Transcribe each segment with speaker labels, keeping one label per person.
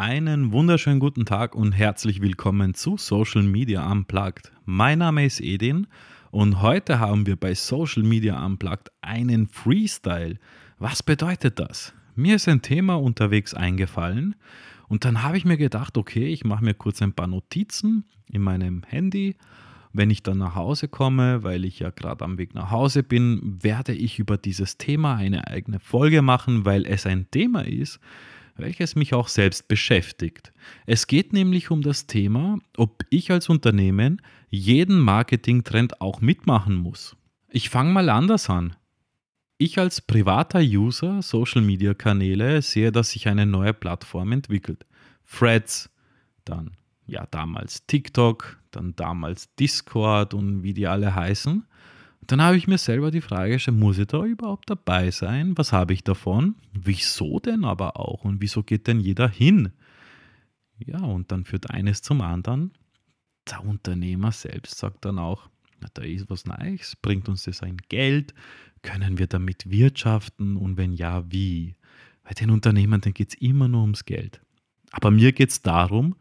Speaker 1: Einen wunderschönen guten Tag und herzlich willkommen zu Social Media Unplugged. Mein Name ist Edin und heute haben wir bei Social Media Unplugged einen Freestyle. Was bedeutet das? Mir ist ein Thema unterwegs eingefallen und dann habe ich mir gedacht, okay, ich mache mir kurz ein paar Notizen in meinem Handy. Wenn ich dann nach Hause komme, weil ich ja gerade am Weg nach Hause bin, werde ich über dieses Thema eine eigene Folge machen, weil es ein Thema ist, welches mich auch selbst beschäftigt. Es geht nämlich um das Thema, ob ich als Unternehmen jeden Marketingtrend auch mitmachen muss. Ich fange mal anders an. Ich als privater User Social Media Kanäle sehe, dass sich eine neue Plattform entwickelt. Threads, dann ja damals TikTok, dann damals Discord und wie die alle heißen. Dann habe ich mir selber die Frage gestellt, muss ich da überhaupt dabei sein? Was habe ich davon? Wieso denn aber auch? Und wieso geht denn jeder hin? Ja, und dann führt eines zum anderen. Der Unternehmer selbst sagt dann auch, da ist was Neues, bringt uns das ein Geld, können wir damit wirtschaften und wenn ja, wie? Bei den Unternehmern geht es immer nur ums Geld. Aber mir geht es darum,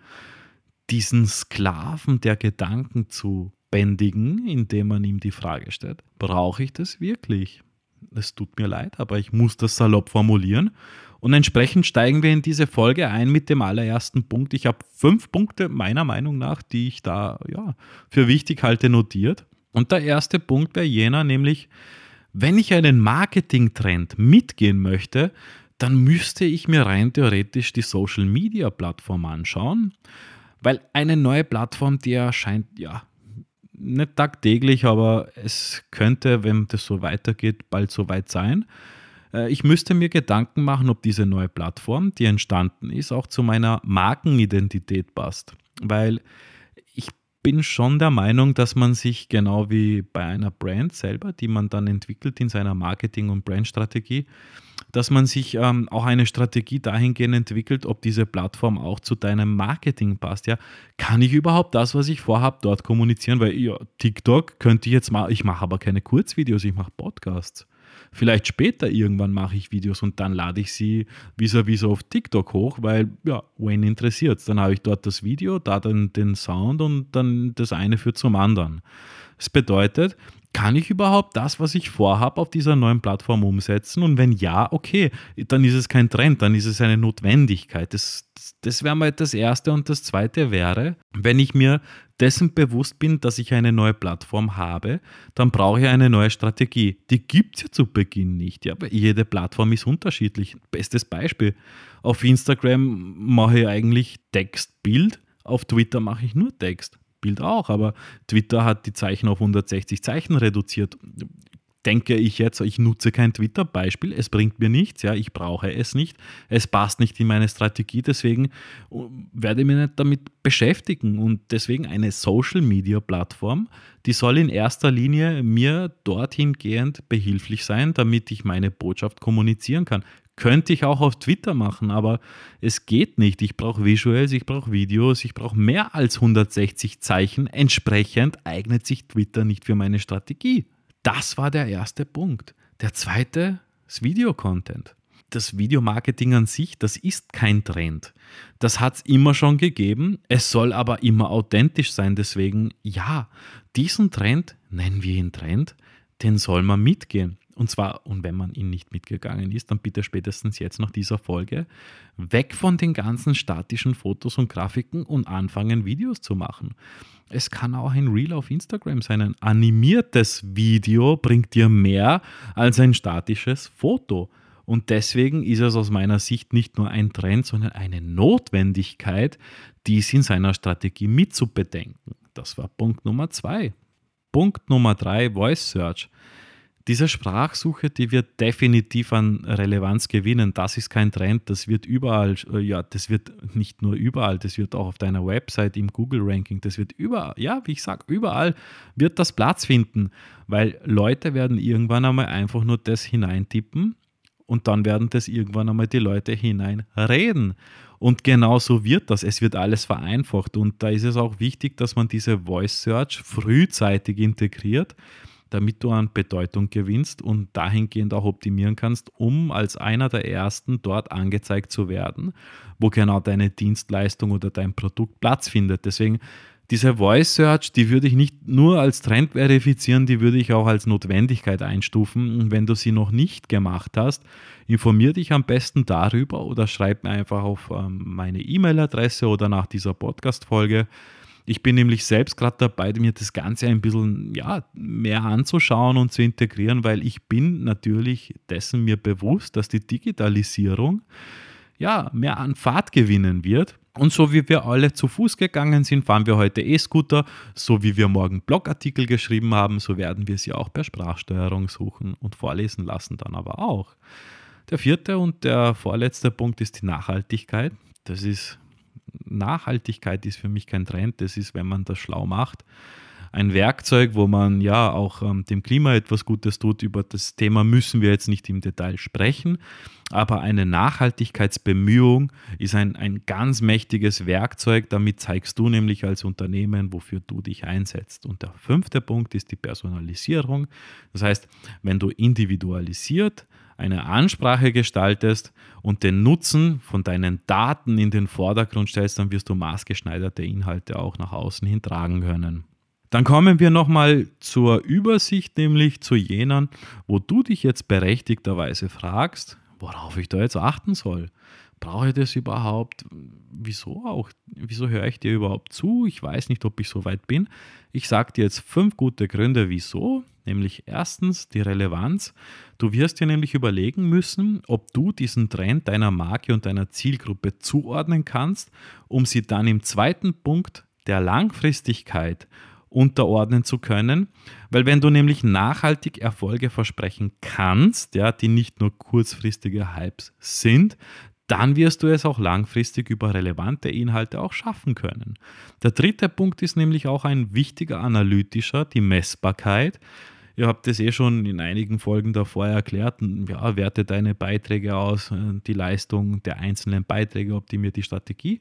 Speaker 1: diesen Sklaven der Gedanken zu bändigen, indem man ihm die Frage stellt, brauche ich das wirklich? Es tut mir leid, aber ich muss das salopp formulieren. Und entsprechend steigen wir in diese Folge ein mit dem allerersten Punkt. Ich habe fünf Punkte meiner Meinung nach, die ich da ja, für wichtig halte, notiert. Und der erste Punkt wäre jener, nämlich, wenn ich einen Marketingtrend mitgehen möchte, dann müsste ich mir rein theoretisch die Social Media Plattform anschauen, weil eine neue Plattform, die erscheint ja nicht tagtäglich, aber es könnte, wenn das so weitergeht, bald so weit sein. Äh, ich müsste mir Gedanken machen, ob diese neue Plattform, die entstanden ist, auch zu meiner Markenidentität passt. Weil bin schon der Meinung, dass man sich genau wie bei einer Brand selber, die man dann entwickelt in seiner Marketing- und Brandstrategie, dass man sich ähm, auch eine Strategie dahingehend entwickelt, ob diese Plattform auch zu deinem Marketing passt. Ja, kann ich überhaupt das, was ich vorhabe, dort kommunizieren? Weil ja, TikTok könnte ich jetzt mal, ich mache aber keine Kurzvideos, ich mache Podcasts. Vielleicht später irgendwann mache ich Videos und dann lade ich sie vis-à-vis -vis auf TikTok hoch, weil, ja, wen interessiert Dann habe ich dort das Video, da dann den Sound und dann das eine führt zum anderen. Das bedeutet, kann ich überhaupt das, was ich vorhabe, auf dieser neuen Plattform umsetzen? Und wenn ja, okay, dann ist es kein Trend, dann ist es eine Notwendigkeit. Das, das wäre mal das Erste. Und das Zweite wäre, wenn ich mir dessen bewusst bin, dass ich eine neue Plattform habe, dann brauche ich eine neue Strategie. Die gibt es ja zu Beginn nicht. Ja, aber jede Plattform ist unterschiedlich. Bestes Beispiel. Auf Instagram mache ich eigentlich Text, Bild. Auf Twitter mache ich nur Text. Bild auch, aber Twitter hat die Zeichen auf 160 Zeichen reduziert. Denke ich jetzt, ich nutze kein Twitter-Beispiel, es bringt mir nichts, ja, ich brauche es nicht, es passt nicht in meine Strategie, deswegen äh, werde ich mich nicht damit beschäftigen und deswegen eine Social-Media-Plattform, die soll in erster Linie mir dorthin gehend behilflich sein, damit ich meine Botschaft kommunizieren kann. Könnte ich auch auf Twitter machen, aber es geht nicht. Ich brauche Visuals, ich brauche Videos, ich brauche mehr als 160 Zeichen. Entsprechend eignet sich Twitter nicht für meine Strategie. Das war der erste Punkt. Der zweite ist Videocontent. Das Videomarketing an sich, das ist kein Trend. Das hat es immer schon gegeben. Es soll aber immer authentisch sein. Deswegen, ja, diesen Trend, nennen wir ihn Trend, den soll man mitgehen. Und zwar, und wenn man ihn nicht mitgegangen ist, dann bitte spätestens jetzt nach dieser Folge weg von den ganzen statischen Fotos und Grafiken und anfangen, Videos zu machen. Es kann auch ein Reel auf Instagram sein. Ein animiertes Video bringt dir mehr als ein statisches Foto. Und deswegen ist es aus meiner Sicht nicht nur ein Trend, sondern eine Notwendigkeit, dies in seiner Strategie mitzubedenken. Das war Punkt Nummer zwei. Punkt Nummer drei, Voice Search. Diese Sprachsuche, die wird definitiv an Relevanz gewinnen. Das ist kein Trend, das wird überall, äh, ja, das wird nicht nur überall, das wird auch auf deiner Website, im Google-Ranking, das wird überall, ja, wie ich sage, überall wird das Platz finden, weil Leute werden irgendwann einmal einfach nur das hineintippen und dann werden das irgendwann einmal die Leute hineinreden. Und genau so wird das. Es wird alles vereinfacht. Und da ist es auch wichtig, dass man diese Voice Search frühzeitig integriert damit du an Bedeutung gewinnst und dahingehend auch optimieren kannst, um als einer der ersten dort angezeigt zu werden, wo genau deine Dienstleistung oder dein Produkt Platz findet. Deswegen diese Voice Search, die würde ich nicht nur als Trend verifizieren, die würde ich auch als Notwendigkeit einstufen. Und wenn du sie noch nicht gemacht hast, informier dich am besten darüber oder schreib mir einfach auf ähm, meine E-Mail-Adresse oder nach dieser Podcast-Folge. Ich bin nämlich selbst gerade dabei, mir das Ganze ein bisschen ja, mehr anzuschauen und zu integrieren, weil ich bin natürlich dessen mir bewusst, dass die Digitalisierung ja, mehr an Fahrt gewinnen wird. Und so wie wir alle zu Fuß gegangen sind, fahren wir heute E-Scooter. So wie wir morgen Blogartikel geschrieben haben, so werden wir sie auch per Sprachsteuerung suchen und vorlesen lassen dann aber auch. Der vierte und der vorletzte Punkt ist die Nachhaltigkeit. Das ist Nachhaltigkeit ist für mich kein Trend, das ist, wenn man das schlau macht ein Werkzeug, wo man ja auch ähm, dem Klima etwas Gutes tut. Über das Thema müssen wir jetzt nicht im Detail sprechen, aber eine Nachhaltigkeitsbemühung ist ein, ein ganz mächtiges Werkzeug. Damit zeigst du nämlich als Unternehmen, wofür du dich einsetzt. Und der fünfte Punkt ist die Personalisierung. Das heißt, wenn du individualisiert eine Ansprache gestaltest und den Nutzen von deinen Daten in den Vordergrund stellst, dann wirst du maßgeschneiderte Inhalte auch nach außen hin tragen können. Dann kommen wir nochmal zur Übersicht, nämlich zu jenen, wo du dich jetzt berechtigterweise fragst, worauf ich da jetzt achten soll. Brauche ich das überhaupt? Wieso auch? Wieso höre ich dir überhaupt zu? Ich weiß nicht, ob ich so weit bin. Ich sage dir jetzt fünf gute Gründe, wieso. Nämlich erstens die Relevanz. Du wirst dir nämlich überlegen müssen, ob du diesen Trend deiner Marke und deiner Zielgruppe zuordnen kannst, um sie dann im zweiten Punkt der Langfristigkeit unterordnen zu können. Weil wenn du nämlich nachhaltig Erfolge versprechen kannst, ja, die nicht nur kurzfristige Hypes sind, dann wirst du es auch langfristig über relevante Inhalte auch schaffen können. Der dritte Punkt ist nämlich auch ein wichtiger analytischer, die Messbarkeit. Ihr habt es eh schon in einigen Folgen davor erklärt. Ja, werte deine Beiträge aus, äh, die Leistung der einzelnen Beiträge, optimiert die Strategie.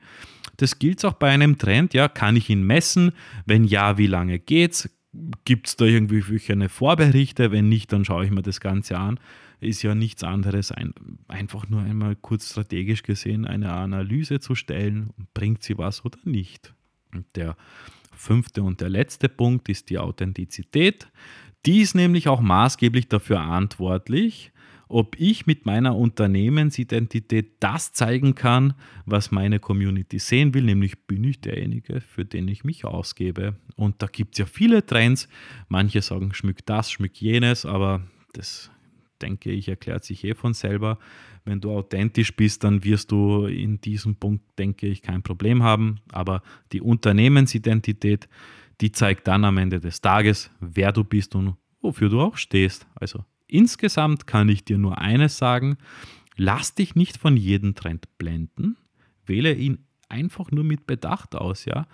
Speaker 1: Das gilt auch bei einem Trend. Ja, kann ich ihn messen? Wenn ja, wie lange geht's? Gibt es da irgendwie eine Vorberichte? Wenn nicht, dann schaue ich mir das Ganze an. Ist ja nichts anderes, ein, einfach nur einmal kurz strategisch gesehen eine Analyse zu stellen. Bringt sie was oder nicht? Und der fünfte und der letzte Punkt ist die Authentizität. Die ist nämlich auch maßgeblich dafür verantwortlich, ob ich mit meiner Unternehmensidentität das zeigen kann, was meine Community sehen will, nämlich bin ich derjenige, für den ich mich ausgebe. Und da gibt es ja viele Trends. Manche sagen, schmück das, schmück jenes, aber das denke ich, erklärt sich eh von selber. Wenn du authentisch bist, dann wirst du in diesem Punkt, denke ich, kein Problem haben. Aber die Unternehmensidentität, die zeigt dann am Ende des Tages, wer du bist und wofür du auch stehst. Also insgesamt kann ich dir nur eines sagen, lass dich nicht von jedem Trend blenden, wähle ihn einfach nur mit Bedacht aus, ja.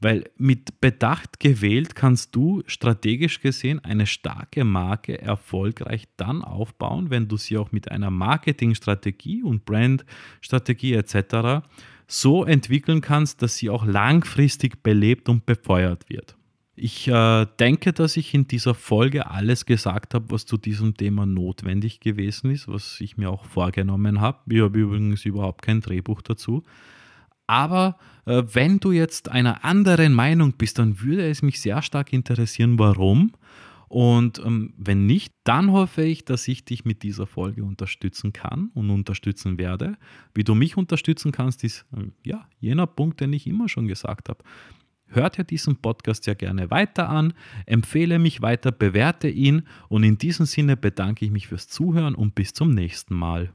Speaker 1: Weil mit Bedacht gewählt kannst du strategisch gesehen eine starke Marke erfolgreich dann aufbauen, wenn du sie auch mit einer Marketingstrategie und Brandstrategie etc so entwickeln kannst, dass sie auch langfristig belebt und befeuert wird. Ich äh, denke, dass ich in dieser Folge alles gesagt habe, was zu diesem Thema notwendig gewesen ist, was ich mir auch vorgenommen habe. Ich habe übrigens überhaupt kein Drehbuch dazu. Aber äh, wenn du jetzt einer anderen Meinung bist, dann würde es mich sehr stark interessieren, warum. Und ähm, wenn nicht, dann hoffe ich, dass ich dich mit dieser Folge unterstützen kann und unterstützen werde. Wie du mich unterstützen kannst, ist äh, ja jener Punkt, den ich immer schon gesagt habe. Hört dir diesen Podcast ja gerne weiter an, empfehle mich weiter, bewerte ihn und in diesem Sinne bedanke ich mich fürs Zuhören und bis zum nächsten Mal.